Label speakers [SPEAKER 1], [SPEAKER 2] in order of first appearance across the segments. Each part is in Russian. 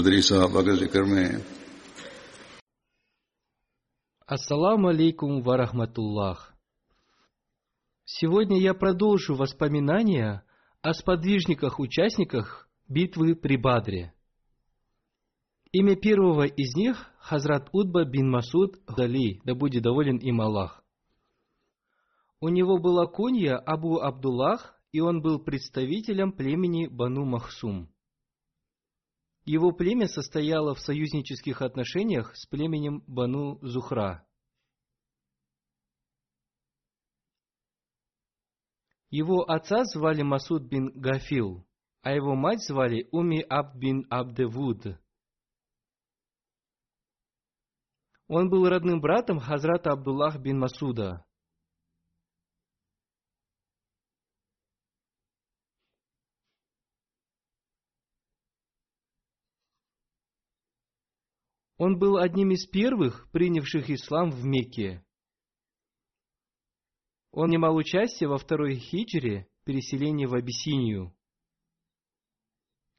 [SPEAKER 1] बदरी साहबा के जिक्र में
[SPEAKER 2] Ассаламу алейкум ва рахматуллах. Сегодня я продолжу воспоминания о сподвижниках-участниках битвы при Бадре. Имя первого из них – Хазрат Удба бин Масуд Дали, да будет доволен им Аллах. У него была кунья Абу Абдуллах, и он был представителем племени Бану Махсум. Его племя состояло в союзнических отношениях с племенем Бану Зухра. Его отца звали Масуд бин Гафил, а его мать звали Уми Абд бин Абдевуд. Он был родным братом Хазрата Абдуллах бин Масуда. Он был одним из первых, принявших ислам в Мекке. Он немал участие во второй хиджре, переселении в Абиссинию.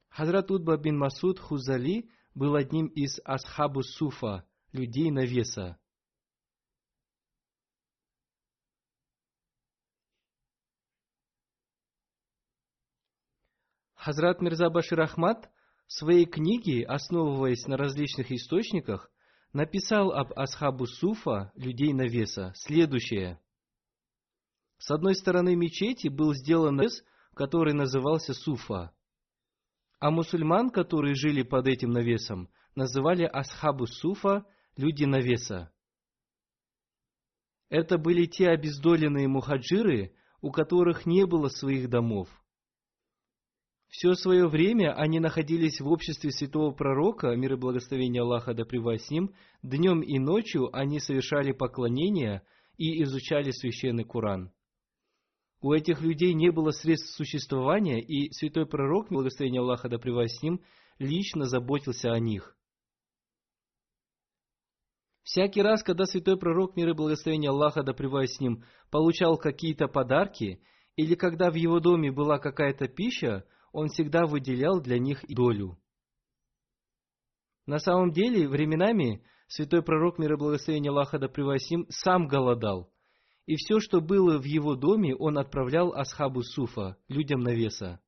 [SPEAKER 2] Хазрат Удба бин Масуд Хузали был одним из асхабу суфа, людей навеса. Хазрат Мирза Башир Ахмад своей книге, основываясь на различных источниках, написал об Асхабу Суфа, людей навеса, следующее. С одной стороны мечети был сделан навес, который назывался Суфа, а мусульман, которые жили под этим навесом, называли Асхабу Суфа, люди навеса. Это были те обездоленные мухаджиры, у которых не было своих домов. Все свое время они находились в обществе святого пророка, мир и благословение Аллаха да с ним, днем и ночью они совершали поклонения и изучали священный Куран. У этих людей не было средств существования, и святой пророк, благословение Аллаха да с ним, лично заботился о них. Всякий раз, когда святой пророк, мир и благословение Аллаха да с ним, получал какие-то подарки, или когда в его доме была какая-то пища, он всегда выделял для них долю. На самом деле, временами святой пророк мира благословения Аллаха да Привасим сам голодал, и все, что было в его доме, он отправлял Асхабу Суфа, людям навеса.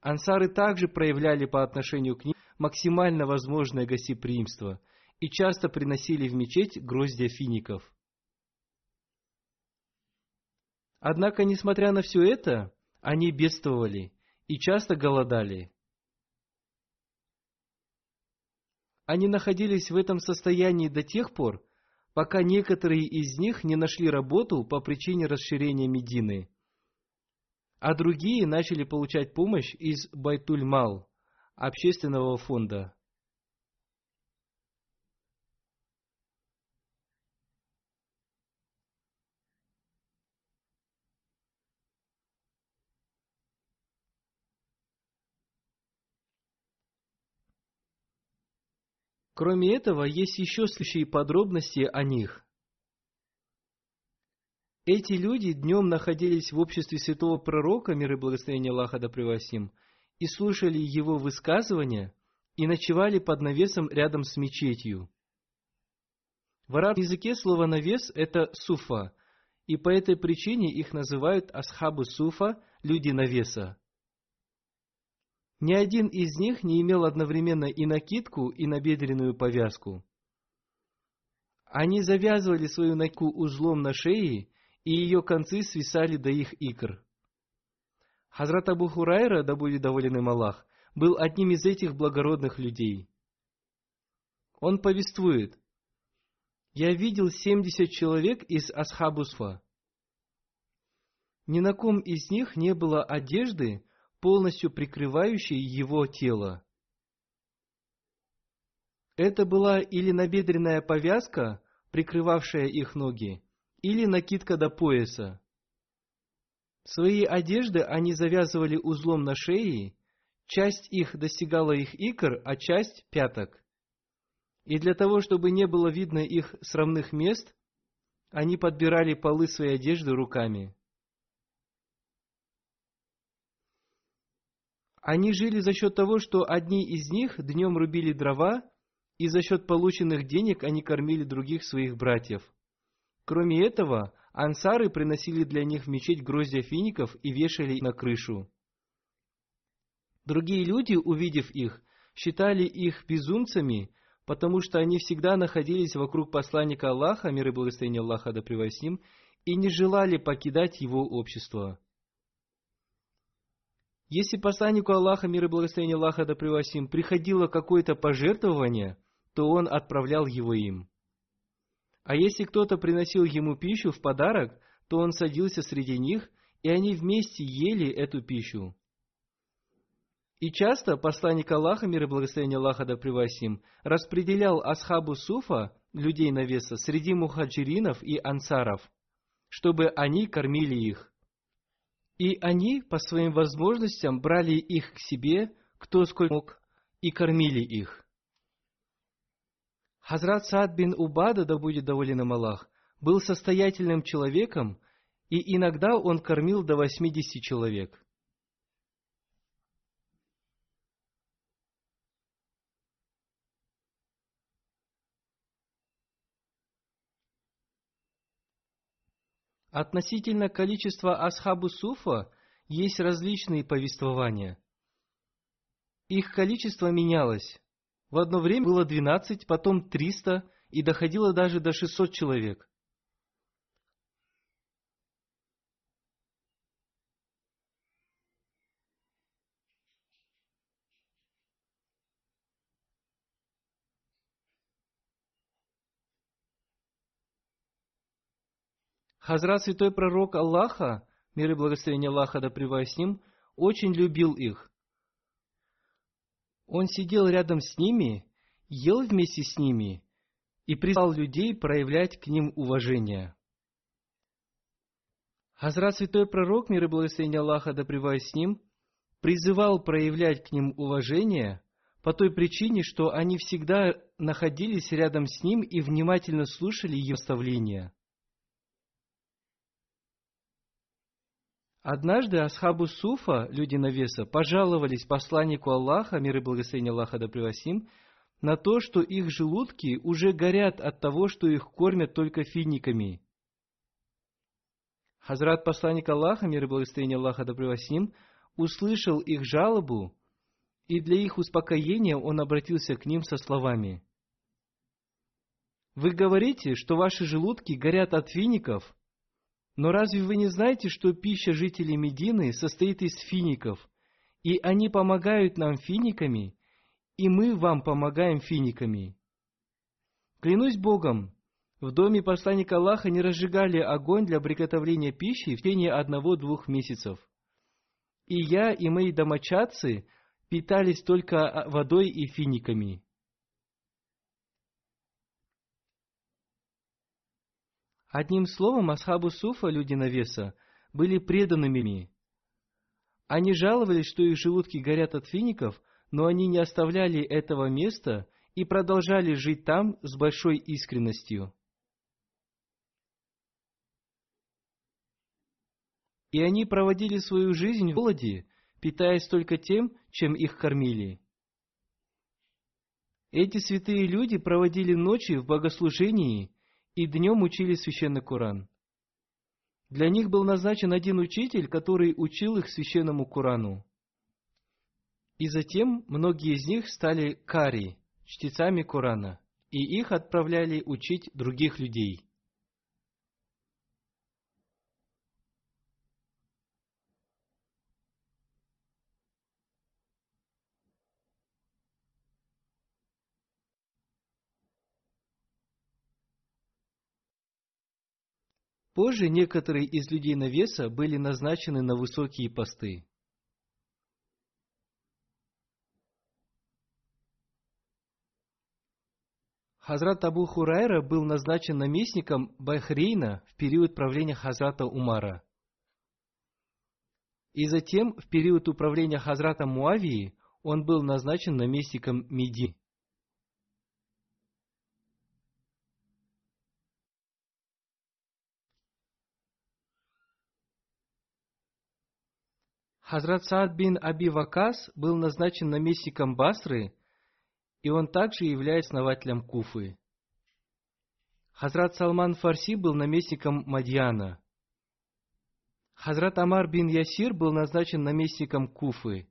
[SPEAKER 2] Ансары также проявляли по отношению к ним максимально возможное гостеприимство и часто приносили в мечеть гроздья фиников. Однако, несмотря на все это, они бедствовали и часто голодали. Они находились в этом состоянии до тех пор, пока некоторые из них не нашли работу по причине расширения Медины, а другие начали получать помощь из Байтуль-Мал, общественного фонда. Кроме этого, есть еще следующие подробности о них. Эти люди днем находились в обществе святого пророка, мир и благословение Аллаха да превосим, и слушали его высказывания, и ночевали под навесом рядом с мечетью. В арабском языке слово «навес» – это «суфа», и по этой причине их называют асхабу суфа – люди навеса. Ни один из них не имел одновременно и накидку, и набедренную повязку. Они завязывали свою накидку узлом на шее, и ее концы свисали до их икр. Хазрат Абу Хурайра, да будет доволен им Аллах, был одним из этих благородных людей. Он повествует, «Я видел семьдесят человек из Асхабусфа. Ни на ком из них не было одежды, полностью прикрывающей его тело. Это была или набедренная повязка, прикрывавшая их ноги, или накидка до пояса. Свои одежды они завязывали узлом на шее, часть их достигала их икр, а часть – пяток. И для того, чтобы не было видно их срамных мест, они подбирали полы своей одежды руками. Они жили за счет того, что одни из них днем рубили дрова, и за счет полученных денег они кормили других своих братьев. Кроме этого, ансары приносили для них в мечеть гроздья фиников и вешали на крышу. Другие люди, увидев их, считали их безумцами, потому что они всегда находились вокруг посланника Аллаха, мир и благословение Аллаха да превосим, и не желали покидать его общество. Если посланнику Аллаха, мир и благословение Аллаха да превосим, приходило какое-то пожертвование, то он отправлял его им. А если кто-то приносил ему пищу в подарок, то он садился среди них, и они вместе ели эту пищу. И часто посланник Аллаха, мир и благословение Аллаха да превосим, распределял асхабу суфа, людей навеса, среди мухаджиринов и ансаров, чтобы они кормили их. И они по своим возможностям брали их к себе, кто сколько мог, и кормили их. Хазрат Саад бин Убада, да будет доволен им Аллах, был состоятельным человеком, и иногда он кормил до 80 человек. Относительно количества Асхабу Суфа есть различные повествования. Их количество менялось. В одно время было 12, потом 300 и доходило даже до 600 человек. Хазрат святой пророк Аллаха, мир и благословение Аллаха да с ним, очень любил их. Он сидел рядом с ними, ел вместе с ними и призвал людей проявлять к ним уважение. Хазрат святой пророк, мир и благословение Аллаха да с ним, призывал проявлять к ним уважение по той причине, что они всегда находились рядом с ним и внимательно слушали его наставления. Однажды Асхабу Суфа, люди навеса, пожаловались посланнику Аллаха, мир и благословение Аллаха да превосим, на то, что их желудки уже горят от того, что их кормят только финиками. Хазрат посланник Аллаха, мир и благословение Аллаха да превосим, услышал их жалобу, и для их успокоения он обратился к ним со словами. «Вы говорите, что ваши желудки горят от фиников, но разве вы не знаете, что пища жителей Медины состоит из фиников, и они помогают нам финиками, и мы вам помогаем финиками? Клянусь Богом, В доме посланника Аллаха не разжигали огонь для приготовления пищи в течение одного-двух месяцев. И я, и мои домочадцы питались только водой и финиками. Одним словом, Асхабу Суфа, люди навеса, были преданными. Они жаловались, что их желудки горят от фиников, но они не оставляли этого места и продолжали жить там с большой искренностью. И они проводили свою жизнь в голоде, питаясь только тем, чем их кормили. Эти святые люди проводили ночи в богослужении и днем учили священный Коран. Для них был назначен один учитель, который учил их священному Корану. И затем многие из них стали кари, чтецами Корана, и их отправляли учить других людей. Позже некоторые из людей навеса были назначены на высокие посты. Хазрат Абу Хурайра был назначен наместником Бахрейна в период правления Хазрата Умара. И затем, в период управления Хазрата Муавии, он был назначен наместником Меди. Хазрат Саад бин Аби Вакас был назначен наместником Басры, и он также является основателем Куфы. Хазрат Салман Фарси был наместником Мадьяна. Хазрат Амар бин Ясир был назначен наместником Куфы.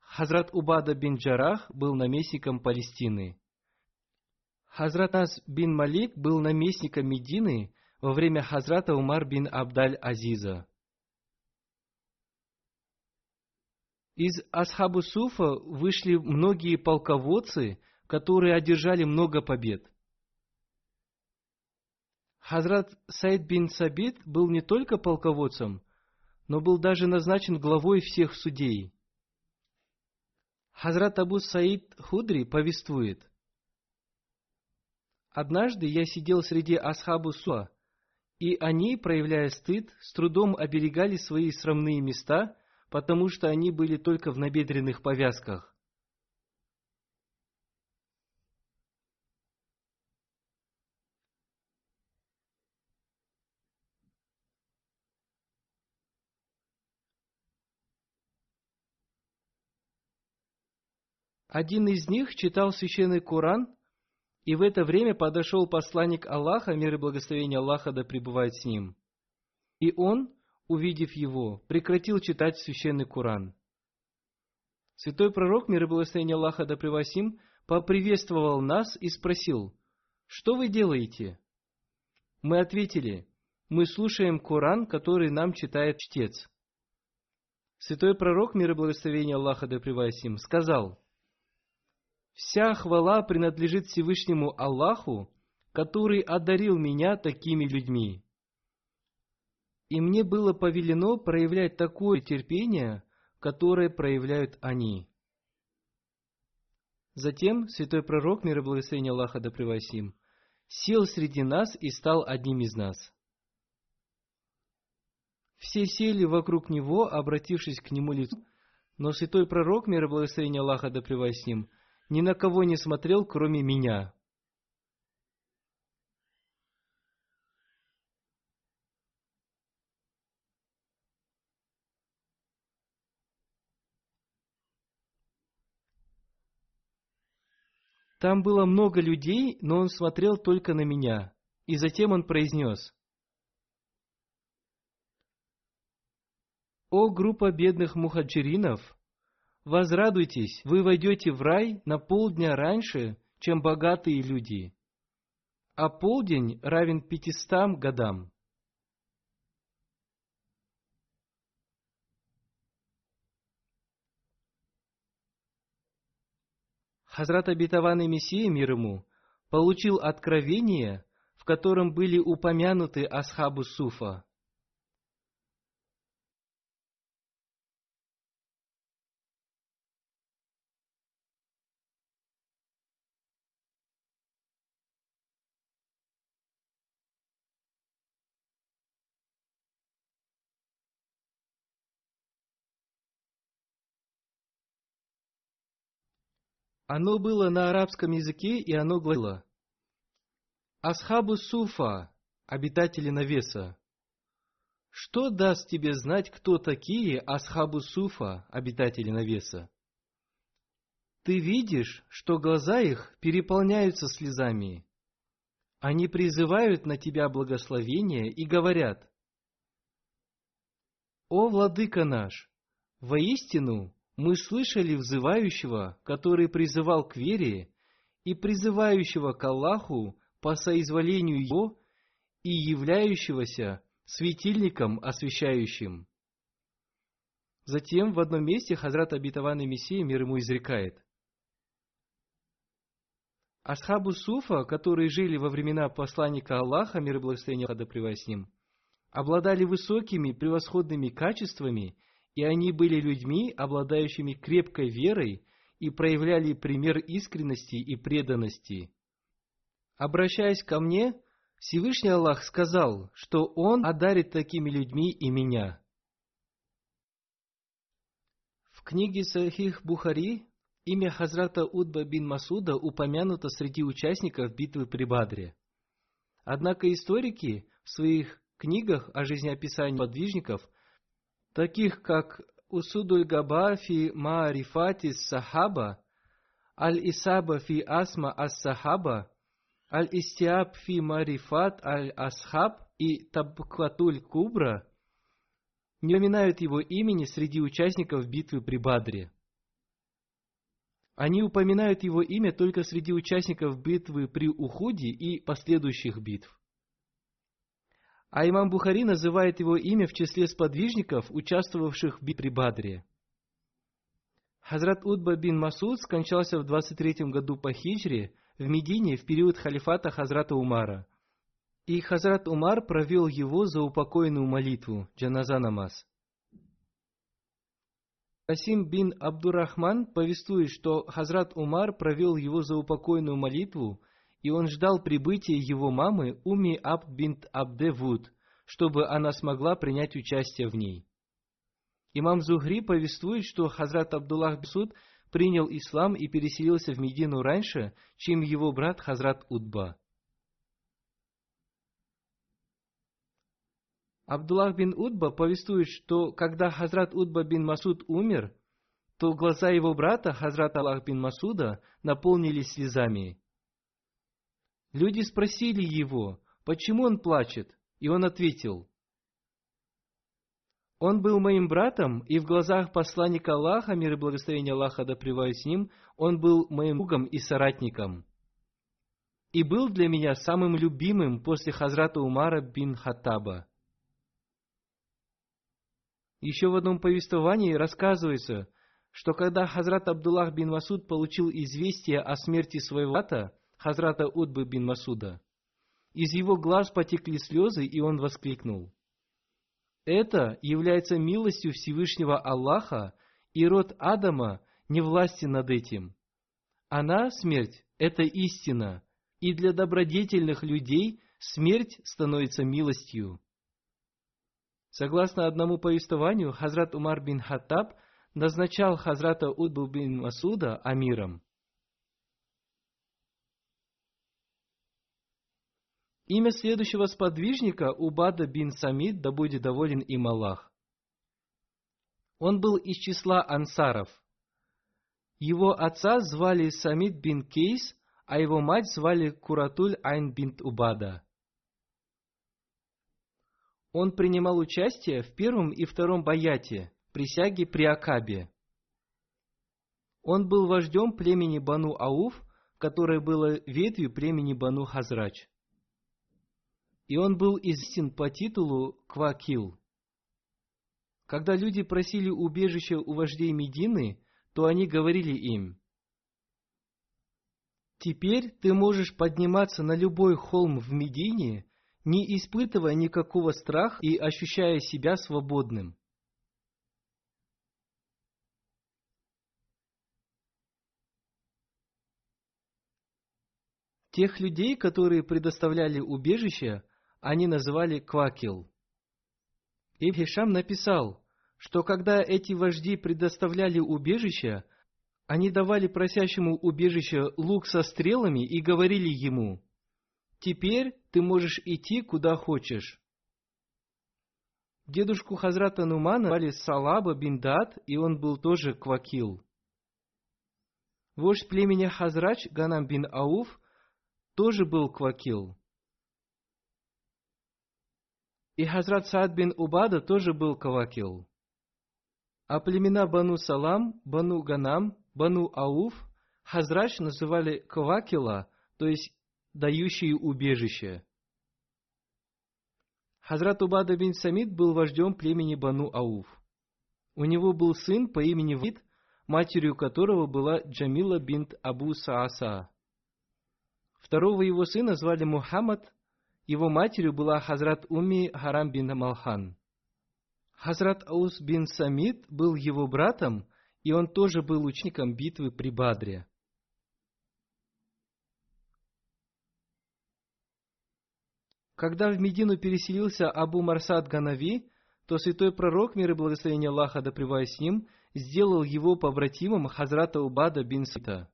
[SPEAKER 2] Хазрат Убада бин Джарах был наместником Палестины. Хазрат Нас бин Малик был наместником Медины во время Хазрата Умар бин Абдаль Азиза. Из Асхабу Суфа вышли многие полководцы, которые одержали много побед. Хазрат Саид бин Сабит был не только полководцем, но был даже назначен главой всех судей. Хазрат Абу Саид Худри повествует. Однажды я сидел среди Асхабу Суа, и они, проявляя стыд, с трудом оберегали свои срамные места – потому что они были только в набедренных повязках. Один из них читал священный Коран, и в это время подошел посланник Аллаха, мир и благословение Аллаха да пребывает с ним. И он, увидев его, прекратил читать священный Куран. Святой пророк, мир и благословение Аллаха да превосим, поприветствовал нас и спросил, «Что вы делаете?» Мы ответили, «Мы слушаем Коран, который нам читает чтец». Святой пророк, мир и благословение Аллаха да превосим, сказал, «Вся хвала принадлежит Всевышнему Аллаху, который одарил меня такими людьми» и мне было повелено проявлять такое терпение, которое проявляют они. Затем святой пророк, мир и благословение Аллаха да превосим, сел среди нас и стал одним из нас. Все сели вокруг него, обратившись к нему лицом, но святой пророк, мир и благословение Аллаха да превосим, ни на кого не смотрел, кроме меня. Там было много людей, но он смотрел только на меня. И затем он произнес. «О, группа бедных мухаджиринов! Возрадуйтесь, вы войдете в рай на полдня раньше, чем богатые люди, а полдень равен пятистам годам. Хазрат обетованный Мессия мир ему получил откровение, в котором были упомянуты Асхабу Суфа. Оно было на арабском языке, и оно гласило Асхабу Суфа, обитатели навеса. Что даст тебе знать, кто такие Асхабу Суфа, обитатели навеса? Ты видишь, что глаза их переполняются слезами. Они призывают на тебя благословение и говорят, «О, владыка наш, воистину мы слышали взывающего, который призывал к вере, и призывающего к Аллаху по соизволению Его и являющегося светильником освещающим. Затем в одном месте Хазрат Абитаван и Мессия мир ему изрекает. Асхабу Суфа, которые жили во времена посланника Аллаха, мир и благословение Аллаха с ним, обладали высокими, превосходными качествами – и они были людьми, обладающими крепкой верой и проявляли пример искренности и преданности. Обращаясь ко мне, Всевышний Аллах сказал, что Он одарит такими людьми и меня. В книге Сахих Бухари имя Хазрата Удба бин Масуда упомянуто среди участников битвы при Бадре. Однако историки в своих книгах о жизнеописании подвижников – таких как Усудуль Габа фи Маарифати Сахаба, Аль-Исаба фи Асма Ас-Сахаба, Аль-Истиаб фи Марифат Аль-Асхаб и Табкватуль Кубра не упоминают его имени среди участников битвы при Бадре. Они упоминают его имя только среди участников битвы при Ухуде и последующих битв. А имам Бухари называет его имя в числе сподвижников, участвовавших в битве при Бадре. Хазрат Удба бин Масуд скончался в 23 году по хиджре в Медине в период халифата Хазрата Умара. И Хазрат Умар провел его за упокойную молитву, джаназа намаз. Касим бин Абдурахман повествует, что Хазрат Умар провел его за упокойную молитву и он ждал прибытия его мамы Уми Аб бинт Абде Вуд, чтобы она смогла принять участие в ней. Имам Зухри повествует, что Хазрат Абдуллах Бисуд принял ислам и переселился в Медину раньше, чем его брат Хазрат Удба. Абдуллах бин Удба повествует, что когда Хазрат Удба бин Масуд умер, то глаза его брата, Хазрат Аллах бин Масуда, наполнились слезами. Люди спросили его, почему он плачет, и он ответил, он был моим братом, и в глазах посланника Аллаха, мир и благословение Аллаха да с ним, он был моим другом и соратником. И был для меня самым любимым после Хазрата Умара бин Хаттаба. Еще в одном повествовании рассказывается, что когда Хазрат Абдуллах бин Масуд получил известие о смерти своего брата, Хазрата Удбы бин Масуда. Из его глаз потекли слезы, и он воскликнул. Это является милостью Всевышнего Аллаха, и род Адама не власти над этим. Она, смерть, это истина, и для добродетельных людей смерть становится милостью. Согласно одному повествованию, Хазрат Умар бин Хаттаб назначал Хазрата Удбу бин Масуда амиром. Имя следующего сподвижника Убада бин Самид, да будет доволен им Аллах. Он был из числа ансаров. Его отца звали Самид бин Кейс, а его мать звали Куратуль Айн бин Убада. Он принимал участие в первом и втором баяте, присяге при Акабе. Он был вождем племени Бану Ауф, которое было ветвью племени Бану Хазрач и он был известен по титулу Квакил. Когда люди просили убежища у вождей Медины, то они говорили им, Теперь ты можешь подниматься на любой холм в Медине, не испытывая никакого страха и ощущая себя свободным. Тех людей, которые предоставляли убежище, они называли квакил. Ибн Хишам написал, что когда эти вожди предоставляли убежище, они давали просящему убежище лук со стрелами и говорили ему, «Теперь ты можешь идти куда хочешь». Дедушку Хазрата Нумана звали Салаба бин Дат, и он был тоже квакил. Вождь племени Хазрач Ганам бин Ауф тоже был квакил. И Хазрат Саад бин Убада тоже был квакил. А племена Бану Салам, Бану Ганам, Бану Ауф, Хазрач называли квакила, то есть дающие убежище. Хазрат Убада бин Самид был вождем племени Бану Ауф. У него был сын по имени Вид, матерью которого была Джамила бинт Абу Сааса. Второго его сына звали Мухаммад, его матерью была Хазрат Уми Харам бин Малхан. Хазрат Аус бин Самид был его братом, и он тоже был учеником битвы при Бадре. Когда в Медину переселился Абу Марсад Ганави, то святой пророк, мир и благословение Аллаха да с ним, сделал его побратимом Хазрата Убада бин Сита.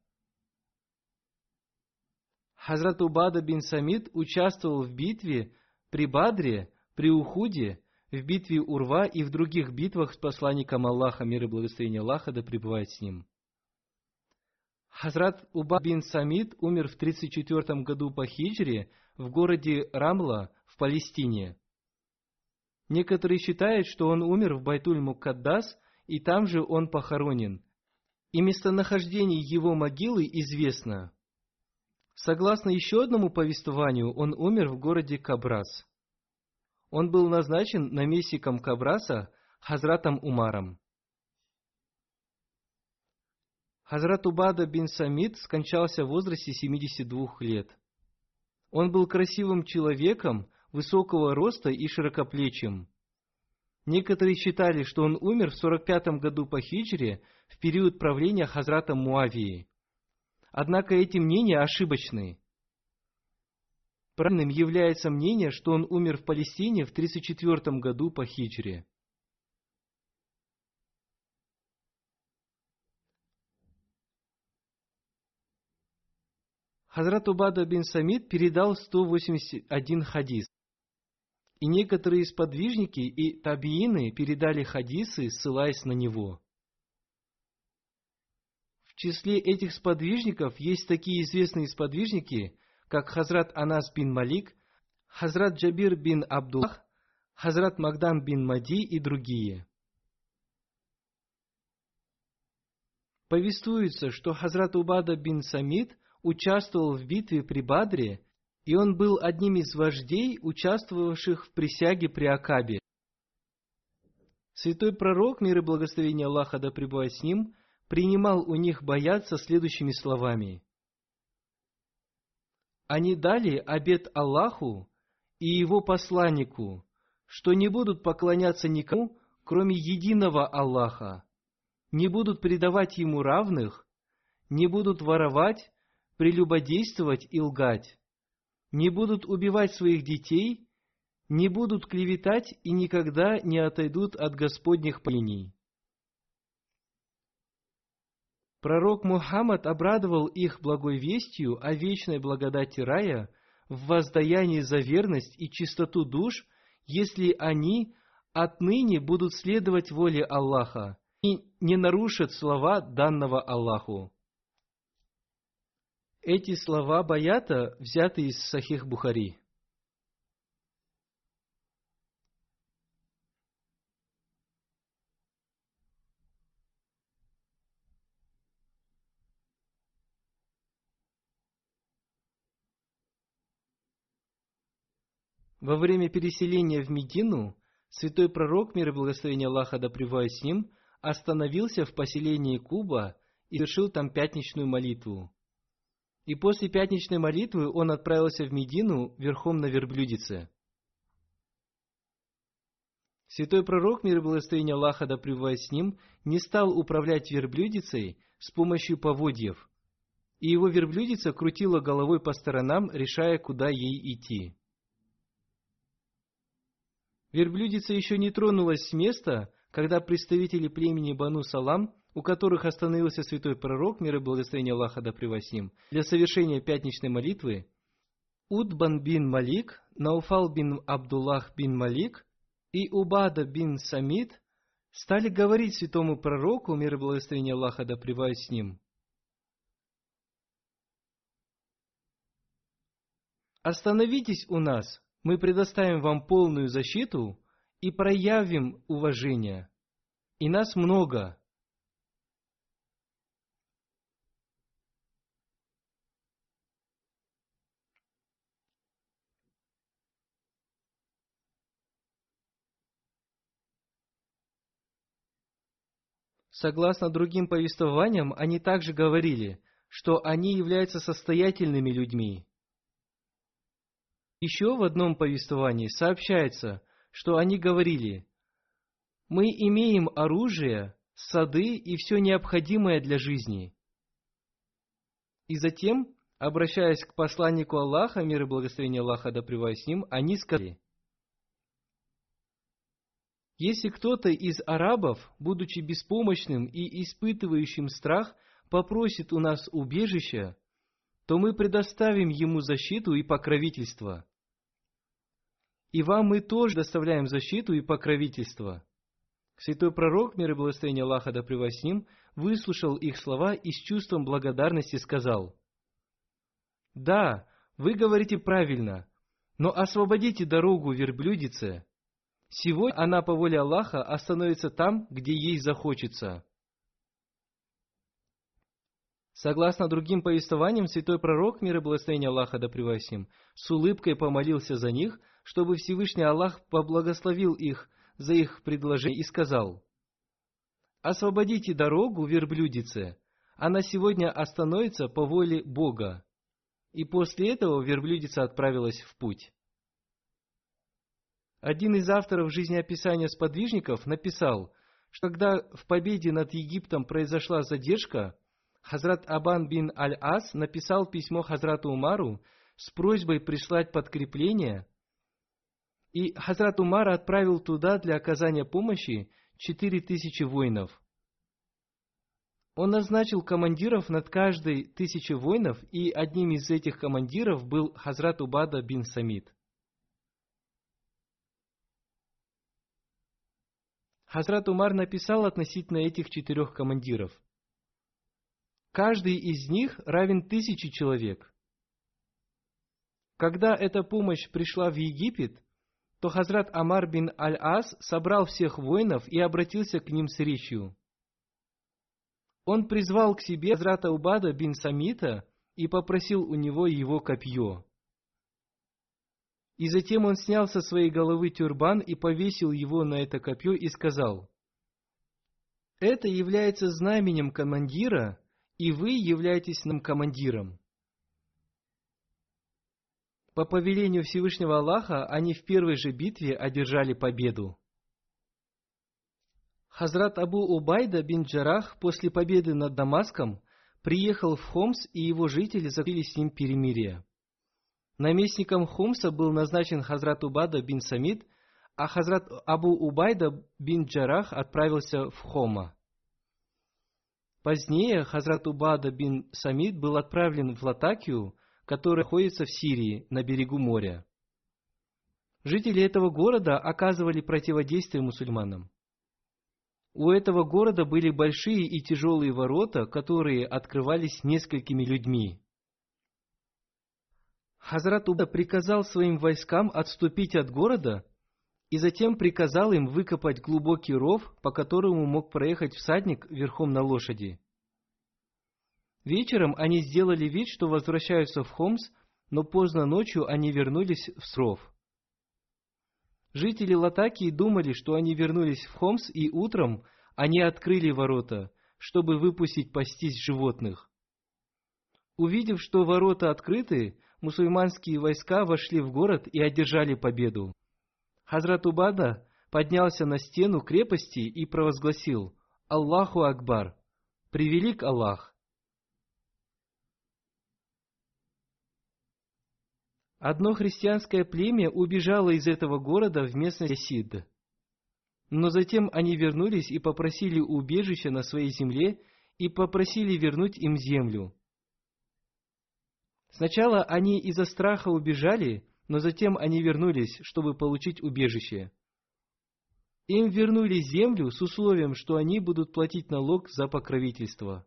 [SPEAKER 2] Хазрат Убада бин Самид участвовал в битве при Бадре, при Ухуде, в битве Урва и в других битвах с посланником Аллаха, мир и благословение Аллаха, да пребывает с ним. Хазрат Уба бин Самид умер в 34 году по хиджре в городе Рамла в Палестине. Некоторые считают, что он умер в Байтуль-Мукаддас, и там же он похоронен. И местонахождение его могилы известно – Согласно еще одному повествованию, он умер в городе Кабрас. Он был назначен наместником Кабраса Хазратом Умаром. Хазрат Убада бин Самид скончался в возрасте 72 лет. Он был красивым человеком, высокого роста и широкоплечим. Некоторые считали, что он умер в 45 году по хиджре в период правления Хазрата Муавии. Однако эти мнения ошибочны. Правильным является мнение, что он умер в Палестине в 34 году по хиджре. Хазрат Убада бин Самид передал 181 хадис. И некоторые сподвижники и табиины передали хадисы, ссылаясь на него числе этих сподвижников есть такие известные сподвижники, как Хазрат Анас бин Малик, Хазрат Джабир бин Абдуллах, Хазрат Магдам бин Мади и другие. Повествуется, что Хазрат Убада бин Самид участвовал в битве при Бадре, и он был одним из вождей, участвовавших в присяге при Акабе. Святой пророк, мир и благословение Аллаха да пребывает с ним, принимал у них бояться следующими словами. Они дали обет Аллаху и его посланнику, что не будут поклоняться никому, кроме единого Аллаха, не будут предавать ему равных, не будут воровать, прелюбодействовать и лгать, не будут убивать своих детей, не будут клеветать и никогда не отойдут от Господних полений. Пророк Мухаммад обрадовал их благой вестью о вечной благодати рая в воздаянии за верность и чистоту душ, если они отныне будут следовать воле Аллаха и не нарушат слова данного Аллаху. Эти слова Баята взяты из Сахих Бухари. Во время переселения в Медину святой пророк, мир и благословение Аллаха да с ним, остановился в поселении Куба и совершил там пятничную молитву. И после пятничной молитвы он отправился в Медину верхом на верблюдице. Святой пророк, мир и благословение Аллаха да с ним, не стал управлять верблюдицей с помощью поводьев, и его верблюдица крутила головой по сторонам, решая, куда ей идти. Верблюдица еще не тронулась с места, когда представители племени Бану Салам, у которых остановился святой пророк, мир и благословение Аллаха да ним, для совершения пятничной молитвы, Удбан бин Малик, Науфал бин Абдуллах бин Малик и Убада бин Самид стали говорить святому пророку, мир и благословение Аллаха да с ним, «Остановитесь у нас, мы предоставим вам полную защиту и проявим уважение. И нас много. Согласно другим повествованиям, они также говорили, что они являются состоятельными людьми, еще в одном повествовании сообщается, что они говорили, «Мы имеем оружие, сады и все необходимое для жизни». И затем, обращаясь к посланнику Аллаха, мир и благословение Аллаха да с ним, они сказали, если кто-то из арабов, будучи беспомощным и испытывающим страх, попросит у нас убежища, то мы предоставим ему защиту и покровительство. И вам мы тоже доставляем защиту и покровительство. Святой пророк, мир и благословение Аллаха да с ним, выслушал их слова и с чувством благодарности сказал, «Да, вы говорите правильно, но освободите дорогу верблюдице. Сегодня она по воле Аллаха остановится там, где ей захочется». Согласно другим повествованиям, святой пророк, мир и благословение Аллаха да превосим, с улыбкой помолился за них, чтобы Всевышний Аллах поблагословил их за их предложение и сказал, «Освободите дорогу верблюдице, она сегодня остановится по воле Бога». И после этого верблюдица отправилась в путь. Один из авторов жизнеописания сподвижников написал, что когда в победе над Египтом произошла задержка – Хазрат Абан бин Аль-Ас написал письмо Хазрату Умару с просьбой прислать подкрепление, и Хазрат Умар отправил туда для оказания помощи четыре тысячи воинов. Он назначил командиров над каждой тысячей воинов, и одним из этих командиров был Хазрат Убада бин Самид. Хазрат Умар написал относительно этих четырех командиров – Каждый из них равен тысяче человек. Когда эта помощь пришла в Египет, то Хазрат Амар бин Аль-Ас собрал всех воинов и обратился к ним с речью. Он призвал к себе Хазрата Убада бин Самита и попросил у него его копье. И затем он снял со своей головы тюрбан и повесил его на это копье и сказал, «Это является знаменем командира, и вы являетесь нам командиром. По повелению Всевышнего Аллаха они в первой же битве одержали победу. Хазрат Абу Убайда бин Джарах после победы над Дамаском приехал в Хомс, и его жители заключили с ним перемирие. Наместником Хомса был назначен Хазрат Убада бин Самид, а Хазрат Абу Убайда бин Джарах отправился в Хома. Позднее Хазрат Убада бин Самид был отправлен в Латакию, которая находится в Сирии, на берегу моря. Жители этого города оказывали противодействие мусульманам. У этого города были большие и тяжелые ворота, которые открывались несколькими людьми. Хазрат Уба приказал своим войскам отступить от города и затем приказал им выкопать глубокий ров, по которому мог проехать всадник верхом на лошади. Вечером они сделали вид, что возвращаются в Хомс, но поздно ночью они вернулись в Сров. Жители Латакии думали, что они вернулись в Хомс, и утром они открыли ворота, чтобы выпустить пастись животных. Увидев, что ворота открыты, мусульманские войска вошли в город и одержали победу. Хазрат Убада поднялся на стену крепости и провозгласил «Аллаху Акбар! Превелик Аллах!» Одно христианское племя убежало из этого города в местность Сид. Но затем они вернулись и попросили убежища на своей земле и попросили вернуть им землю. Сначала они из-за страха убежали, но затем они вернулись, чтобы получить убежище. Им вернули землю с условием, что они будут платить налог за покровительство.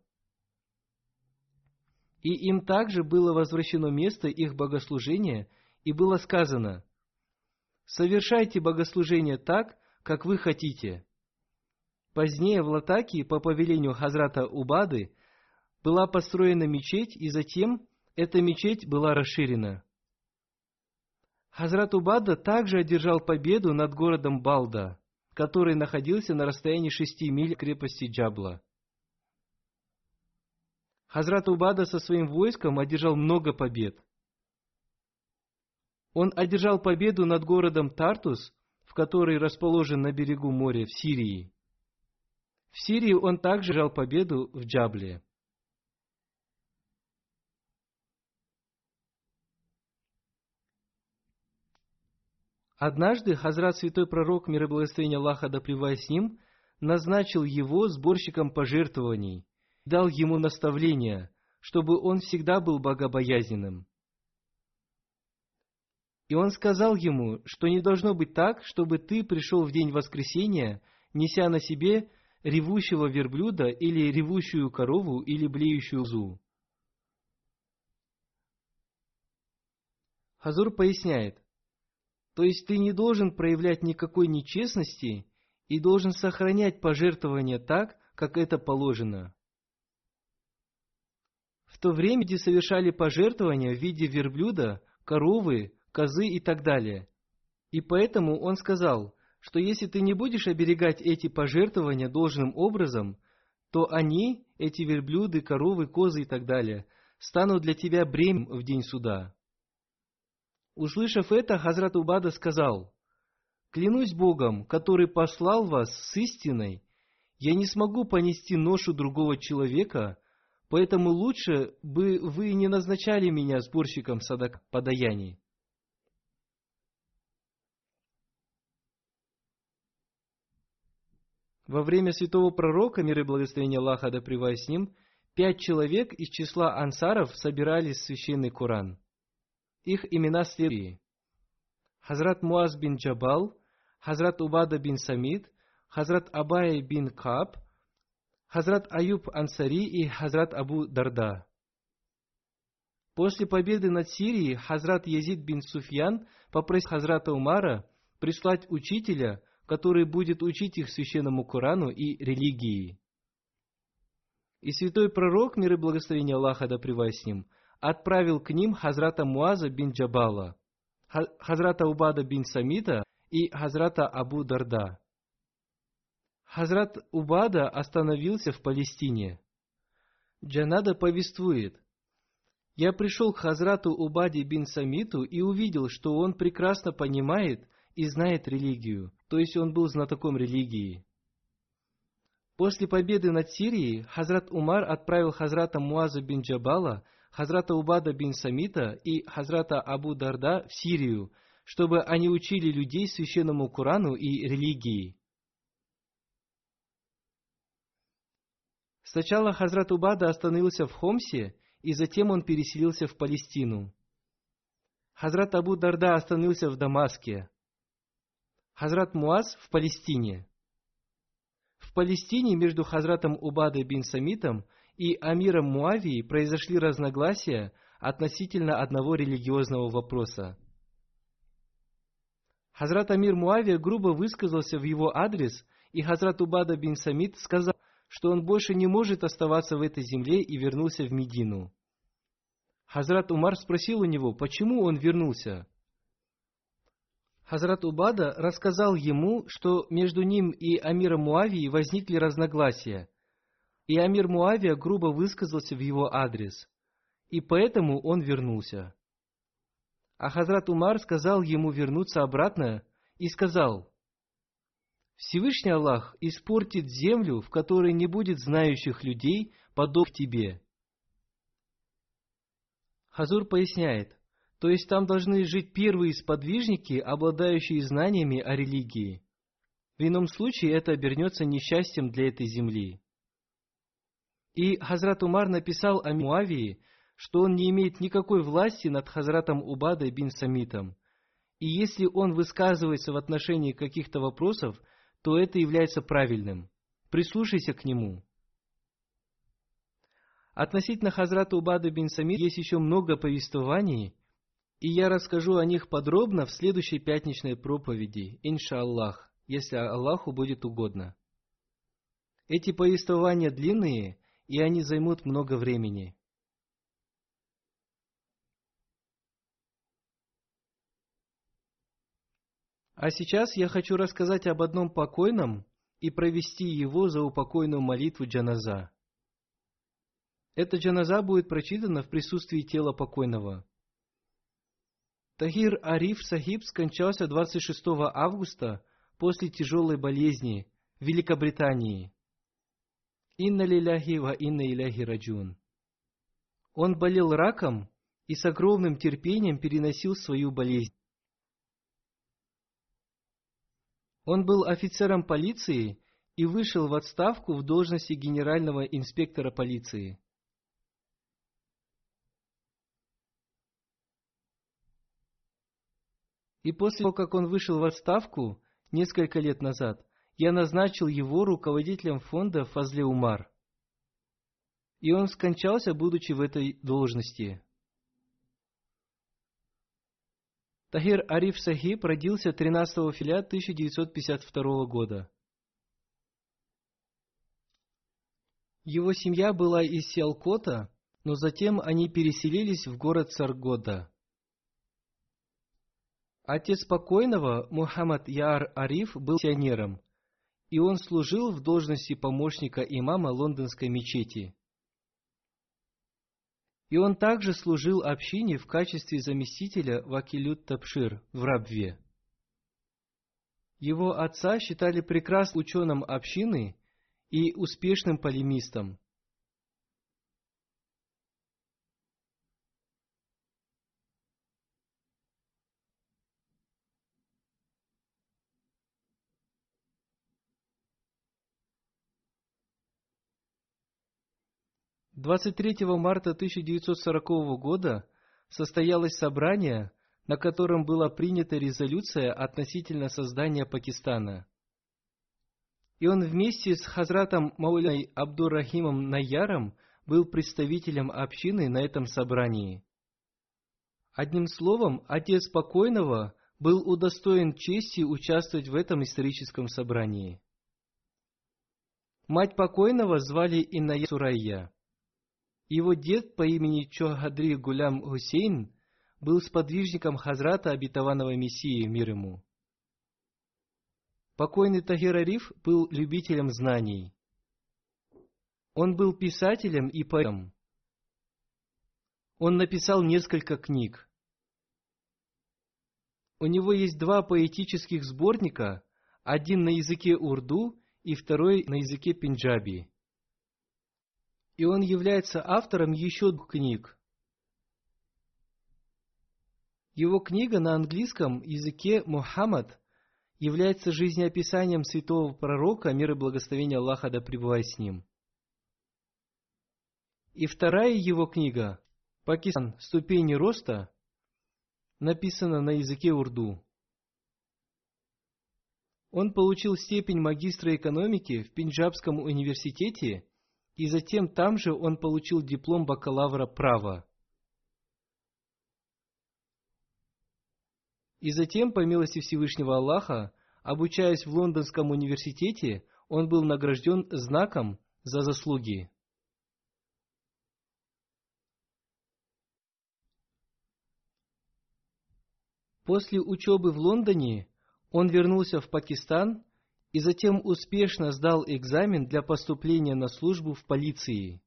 [SPEAKER 2] И им также было возвращено место их богослужения, и было сказано, «Совершайте богослужение так, как вы хотите». Позднее в Латаке, по повелению Хазрата Убады, была построена мечеть, и затем эта мечеть была расширена. Хазрат Убада также одержал победу над городом Балда, который находился на расстоянии шести миль крепости Джабла. Хазрат Убада со своим войском одержал много побед. Он одержал победу над городом Тартус, в который расположен на берегу моря в Сирии. В Сирии он также одержал победу в Джабле. Однажды Хазрат Святой Пророк, мир и благословение Аллаха да с ним, назначил его сборщиком пожертвований, дал ему наставление, чтобы он всегда был богобоязненным. И он сказал ему, что не должно быть так, чтобы ты пришел в день воскресения, неся на себе ревущего верблюда или ревущую корову или блеющую зу. Хазур поясняет, то есть ты не должен проявлять никакой нечестности и должен сохранять пожертвования так, как это положено. В то время, где совершали пожертвования в виде верблюда, коровы, козы и так далее. И поэтому он сказал, что если ты не будешь оберегать эти пожертвования должным образом, то они, эти верблюды, коровы, козы и так далее, станут для тебя бременем в день суда. Услышав это, Хазрат Убада сказал, «Клянусь Богом, который послал вас с истиной, я не смогу понести ношу другого человека, поэтому лучше бы вы не назначали меня сборщиком садак подаяний». Во время святого пророка, мир и благословение Аллаха да с ним, пять человек из числа ансаров собирали священный Коран. Их имена следующие. Хазрат Муаз бин Джабал, Хазрат Убада бин Самид, Хазрат Абай бин Каб, Хазрат Аюб Ансари и Хазрат Абу Дарда. После победы над Сирией Хазрат Язид бин Суфьян попросил Хазрата Умара прислать учителя, который будет учить их священному Корану и религии. И святой пророк, мир и благословение Аллаха да с ним, отправил к ним Хазрата Муаза бин Джабала, Хазрата Убада бин Самита и Хазрата Абу Дарда. Хазрат Убада остановился в Палестине. Джанада повествует, «Я пришел к Хазрату Убаде бин Самиту и увидел, что он прекрасно понимает и знает религию, то есть он был знатоком религии. После победы над Сирией Хазрат Умар отправил Хазрата Муаза бин Джабала Хазрата Убада бин Самита и Хазрата Абу Дарда в Сирию, чтобы они учили людей священному Корану и религии. Сначала Хазрат Убада остановился в Хомсе, и затем он переселился в Палестину. Хазрат Абу Дарда остановился в Дамаске. Хазрат Муаз в Палестине. В Палестине между Хазратом Убадой бин Самитом и Амиром Муавии произошли разногласия относительно одного религиозного вопроса. Хазрат Амир Муавия грубо высказался в его адрес, и Хазрат Убада бин Самит сказал, что он больше не может оставаться в этой земле и вернулся в Медину. Хазрат Умар спросил у него, почему он вернулся. Хазрат Убада рассказал ему, что между ним и Амиром Муавией возникли разногласия, и Амир Муавия грубо высказался в его адрес. и поэтому он вернулся. А Хазрат Умар сказал ему вернуться обратно и сказал, Всевышний Аллах испортит землю, в которой не будет знающих людей, подоб тебе. Хазур поясняет, то есть там должны жить первые сподвижники, обладающие знаниями о религии. В ином случае это обернется несчастьем для этой земли. И Хазрат Умар написал о Муавии, что он не имеет никакой власти над Хазратом Убадой бин Самитом. И если он высказывается в отношении каких-то вопросов, то это является правильным. Прислушайся к нему. Относительно Хазрата Убада бин Самит есть еще много повествований, и я расскажу о них подробно в следующей пятничной проповеди, иншаллах, если Аллаху будет угодно. Эти повествования длинные, и они займут много времени. А сейчас я хочу рассказать об одном покойном и провести его за упокойную молитву джаназа. Эта джаназа будет прочитана в присутствии тела покойного. Тахир Ариф Сахиб скончался 26 августа после тяжелой болезни в Великобритании. Инна лиляхи ва инна иляхи раджун. Он болел раком и с огромным терпением переносил свою болезнь. Он был офицером полиции и вышел в отставку в должности генерального инспектора полиции. И после того, как он вышел в отставку несколько лет назад, я назначил его руководителем фонда Фазле Умар. И он скончался, будучи в этой должности. Тахир Ариф Сахиб родился 13 февраля 1952 года. Его семья была из Сиалкота, но затем они переселились в город Саргода. Отец покойного, Мухаммад Яр Ариф, был пионером, и он служил в должности помощника имама лондонской мечети и он также служил общине в качестве заместителя Вакилют Тапшир в Рабве. Его отца считали прекрасным ученым общины и успешным полемистом. 23 марта 1940 года состоялось собрание, на котором была принята резолюция относительно создания Пакистана. И он вместе с Хазратом Мауляй Абдуррахимом Наяром был представителем общины на этом собрании. Одним словом, отец покойного был удостоен чести участвовать в этом историческом собрании. Мать покойного звали Инная Сурайя. Его дед по имени Чохадри Гулям Хусейн был сподвижником Хазрата обетованного Мессии, мир ему. Покойный Тахир Ариф был любителем знаний. Он был писателем и поэтом. Он написал несколько книг. У него есть два поэтических сборника, один на языке урду и второй на языке пенджаби и он является автором еще двух книг. Его книга на английском языке «Мухаммад» является жизнеописанием святого пророка, мир и благословения Аллаха да пребывает с ним. И вторая его книга «Пакистан. Ступени роста» написана на языке урду. Он получил степень магистра экономики в Пенджабском университете и затем там же он получил диплом бакалавра права. И затем, по милости Всевышнего Аллаха, обучаясь в Лондонском университете, он был награжден знаком за заслуги. После учебы в Лондоне он вернулся в Пакистан и затем успешно сдал экзамен для поступления на службу в полиции.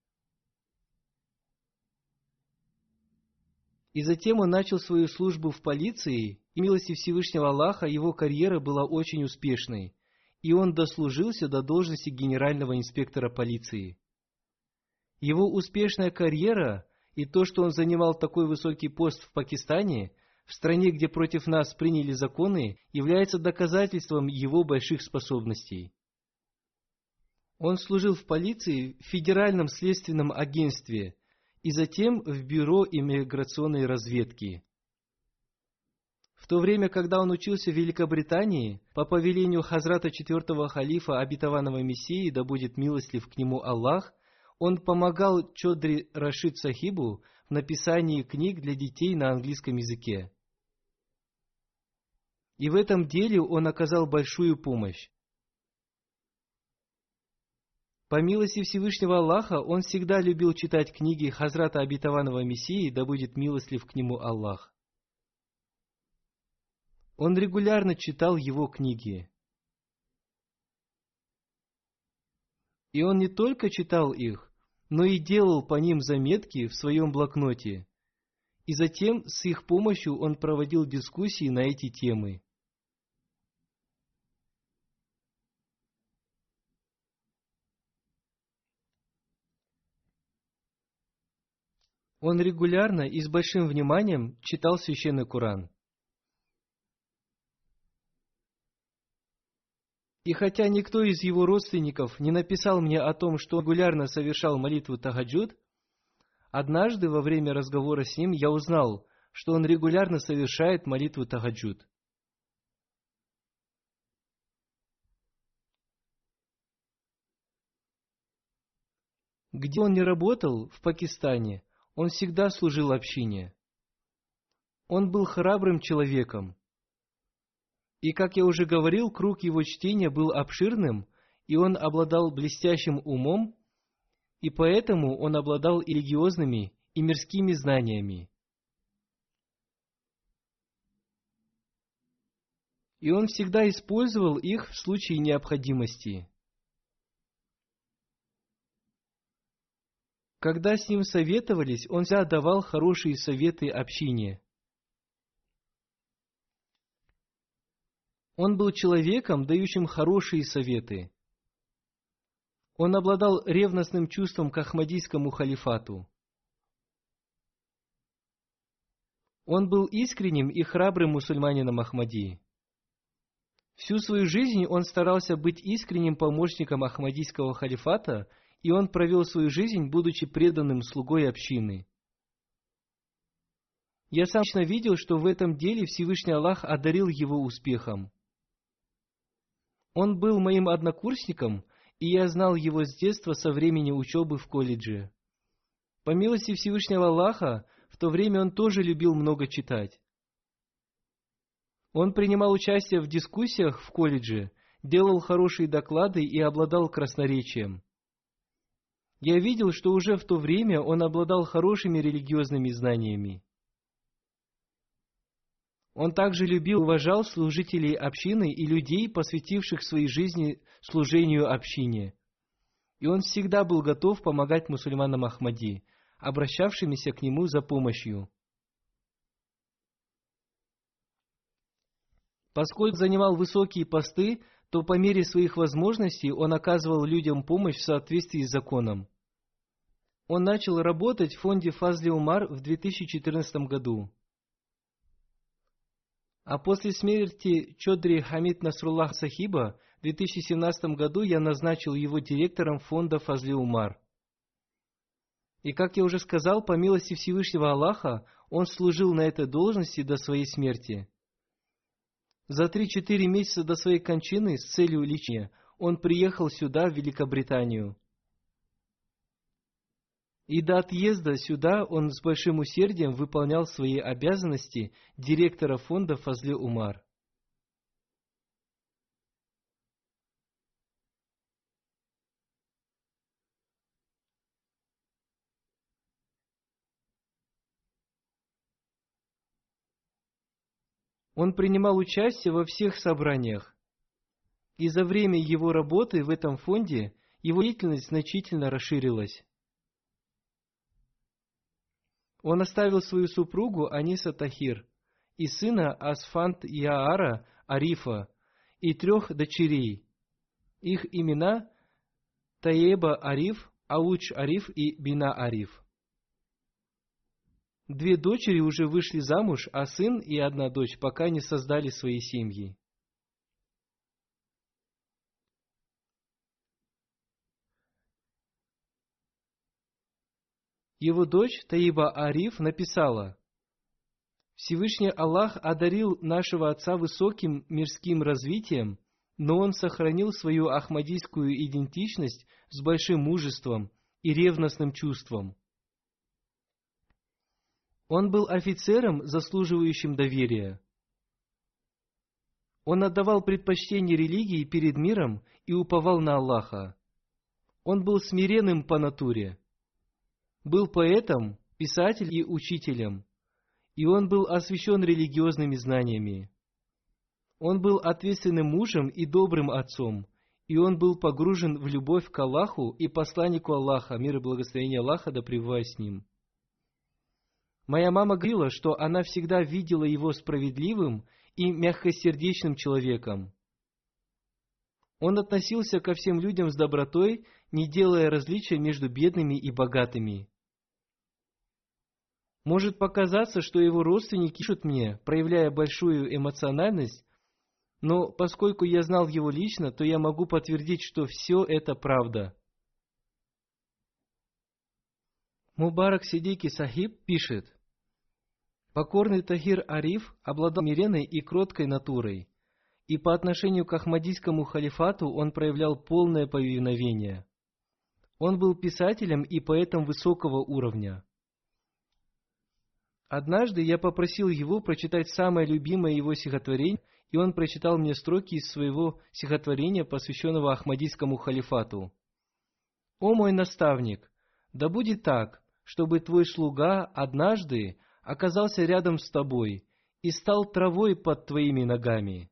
[SPEAKER 2] И затем он начал свою службу в полиции, и милости Всевышнего Аллаха его карьера была очень успешной, и он дослужился до должности генерального инспектора полиции. Его успешная карьера и то, что он занимал такой высокий пост в Пакистане, в стране, где против нас приняли законы, является доказательством его больших способностей. Он служил в полиции, в Федеральном следственном агентстве и затем в Бюро иммиграционной разведки. В то время, когда он учился в Великобритании, по повелению Хазрата четвертого халифа обетованного Мессии, да будет милостлив к нему Аллах, он помогал Чодри Рашид Сахибу в написании книг для детей на английском языке. И в этом деле он оказал большую помощь. По милости Всевышнего Аллаха, он всегда любил читать книги Хазрата Обетованного Мессии, да будет милостлив к нему Аллах. Он регулярно читал его книги. И он не только читал их, но и делал по ним заметки в своем блокноте. И затем с их помощью он проводил дискуссии на эти темы. Он регулярно и с большим вниманием читал священный Куран. И хотя никто из его родственников не написал мне о том, что регулярно совершал молитву Тагаджуд, однажды во время разговора с ним я узнал, что он регулярно совершает молитву Тагаджуд. Где он не работал, в Пакистане, он всегда служил общине. Он был храбрым человеком. И, как я уже говорил, круг его чтения был обширным, и он обладал блестящим умом, и поэтому он обладал и религиозными, и мирскими знаниями. И он всегда использовал их в случае необходимости. Когда с ним советовались, он всегда давал хорошие советы общине. Он был человеком, дающим хорошие советы. Он обладал ревностным чувством к Ахмадийскому халифату. Он был искренним и храбрым мусульманином Ахмадии. Всю свою жизнь он старался быть искренним помощником Ахмадийского халифата – и он провел свою жизнь, будучи преданным слугой общины. Я сам лично видел, что в этом деле Всевышний Аллах одарил его успехом. Он был моим однокурсником, и я знал его с детства со времени учебы в колледже. По милости Всевышнего Аллаха, в то время он тоже любил много читать. Он принимал участие в дискуссиях в колледже, делал хорошие доклады и обладал красноречием. Я видел, что уже в то время он обладал хорошими религиозными знаниями. Он также любил и уважал служителей общины и людей, посвятивших своей жизни служению общине. И он всегда был готов помогать мусульманам Ахмади, обращавшимися к нему за помощью. Поскольку занимал высокие посты, то по мере своих возможностей он оказывал людям помощь в соответствии с законом. Он начал работать в фонде Фазли Умар в 2014 году. А после смерти Чодри Хамид Насруллах Сахиба в 2017 году я назначил его директором фонда Фазли Умар. И как я уже сказал, по милости Всевышнего Аллаха, он служил на этой должности до своей смерти. За 3-4 месяца до своей кончины с целью лечения он приехал сюда, в Великобританию. И до отъезда сюда он с большим усердием выполнял свои обязанности директора фонда Фазли Умар. Он принимал участие во всех собраниях. И за время его работы в этом фонде его деятельность значительно расширилась. Он оставил свою супругу Аниса Тахир и сына Асфант Яара Арифа и трех дочерей. Их имена Таеба Ариф, Ауч Ариф и Бина Ариф. Две дочери уже вышли замуж, а сын и одна дочь пока не создали свои семьи. Его дочь Таиба Ариф написала, Всевышний Аллах одарил нашего отца высоким мирским развитием, но он сохранил свою ахмадийскую идентичность с большим мужеством и ревностным чувством. Он был офицером, заслуживающим доверия. Он отдавал предпочтение религии перед миром и уповал на Аллаха. Он был смиренным по натуре. Был поэтом, писателем и учителем. И он был освящен религиозными знаниями. Он был ответственным мужем и добрым отцом, и он был погружен в любовь к Аллаху и посланнику Аллаха, мир и благословение Аллаха да пребывает с ним. Моя мама говорила, что она всегда видела его справедливым и мягкосердечным человеком. Он относился ко всем людям с добротой, не делая различия между бедными и богатыми. Может показаться, что его родственники пишут мне, проявляя большую эмоциональность, но поскольку я знал его лично, то я могу подтвердить, что все это правда. Мубарак Сидики Сахиб пишет, Покорный Тахир Ариф обладал миреной и кроткой натурой, и по отношению к Ахмадийскому халифату он проявлял полное повиновение. Он был писателем и поэтом высокого уровня. Однажды я попросил его прочитать самое любимое его стихотворение, и он прочитал мне строки из своего стихотворения, посвященного Ахмадийскому халифату. «О мой наставник, да будет так, чтобы твой слуга однажды оказался рядом с тобой и стал травой под твоими ногами.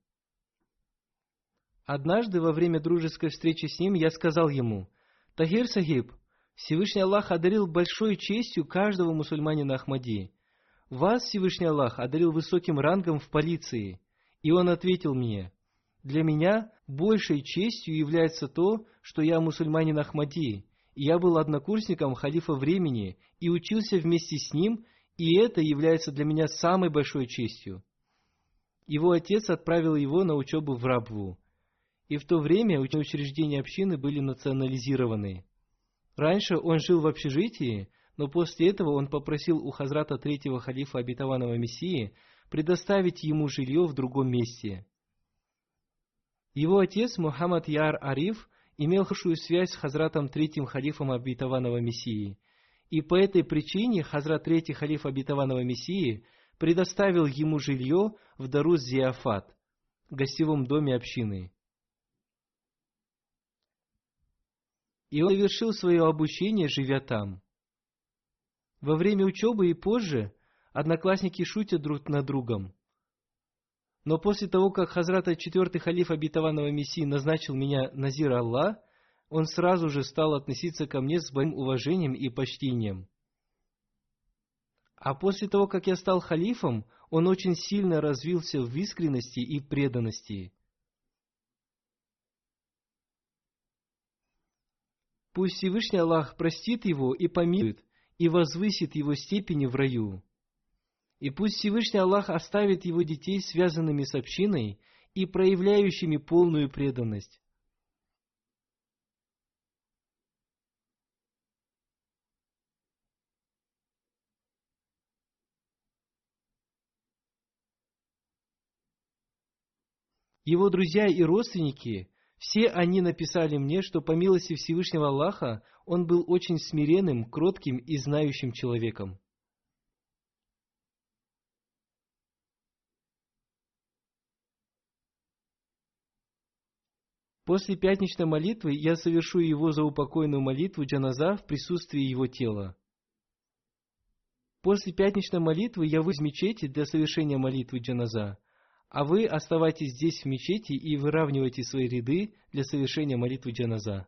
[SPEAKER 2] Однажды во время дружеской встречи с ним я сказал ему, «Тахир Сахиб, Всевышний Аллах одарил большой честью каждого мусульманина Ахмади. Вас Всевышний Аллах одарил высоким рангом в полиции». И он ответил мне, «Для меня большей честью является то, что я мусульманин Ахмади, и я был однокурсником халифа времени и учился вместе с ним и это является для меня самой большой честью. Его отец отправил его на учебу в Рабву. И в то время учреждения общины были национализированы. Раньше он жил в общежитии, но после этого он попросил у Хазрата третьего халифа обетованного Мессии предоставить ему жилье в другом месте. Его отец Мухаммад Яр Ариф имел хорошую связь с Хазратом третьим халифом обетованного Мессии – и по этой причине Хазрат Третий халиф обетованного Мессии предоставил ему жилье в Дарус Зиафат, гостевом доме общины. И он завершил свое обучение, живя там. Во время учебы и позже одноклассники шутят друг над другом. Но после того, как Хазрата четвертый халиф обетованного Мессии назначил меня Назир Аллах, он сразу же стал относиться ко мне с большим уважением и почтением. А после того, как я стал халифом, он очень сильно развился в искренности и преданности. Пусть Всевышний Аллах простит его и помилует, и возвысит его степени в раю. И пусть Всевышний Аллах оставит его детей связанными с общиной и проявляющими полную преданность. Его друзья и родственники, все они написали мне, что по милости Всевышнего Аллаха он был очень смиренным, кротким и знающим человеком. После пятничной молитвы я совершу его заупокойную молитву джаназа в присутствии его тела. После пятничной молитвы я выйду из мечети для совершения молитвы джаназа – а вы оставайтесь здесь в мечети и выравнивайте свои ряды для совершения молитвы джаназа.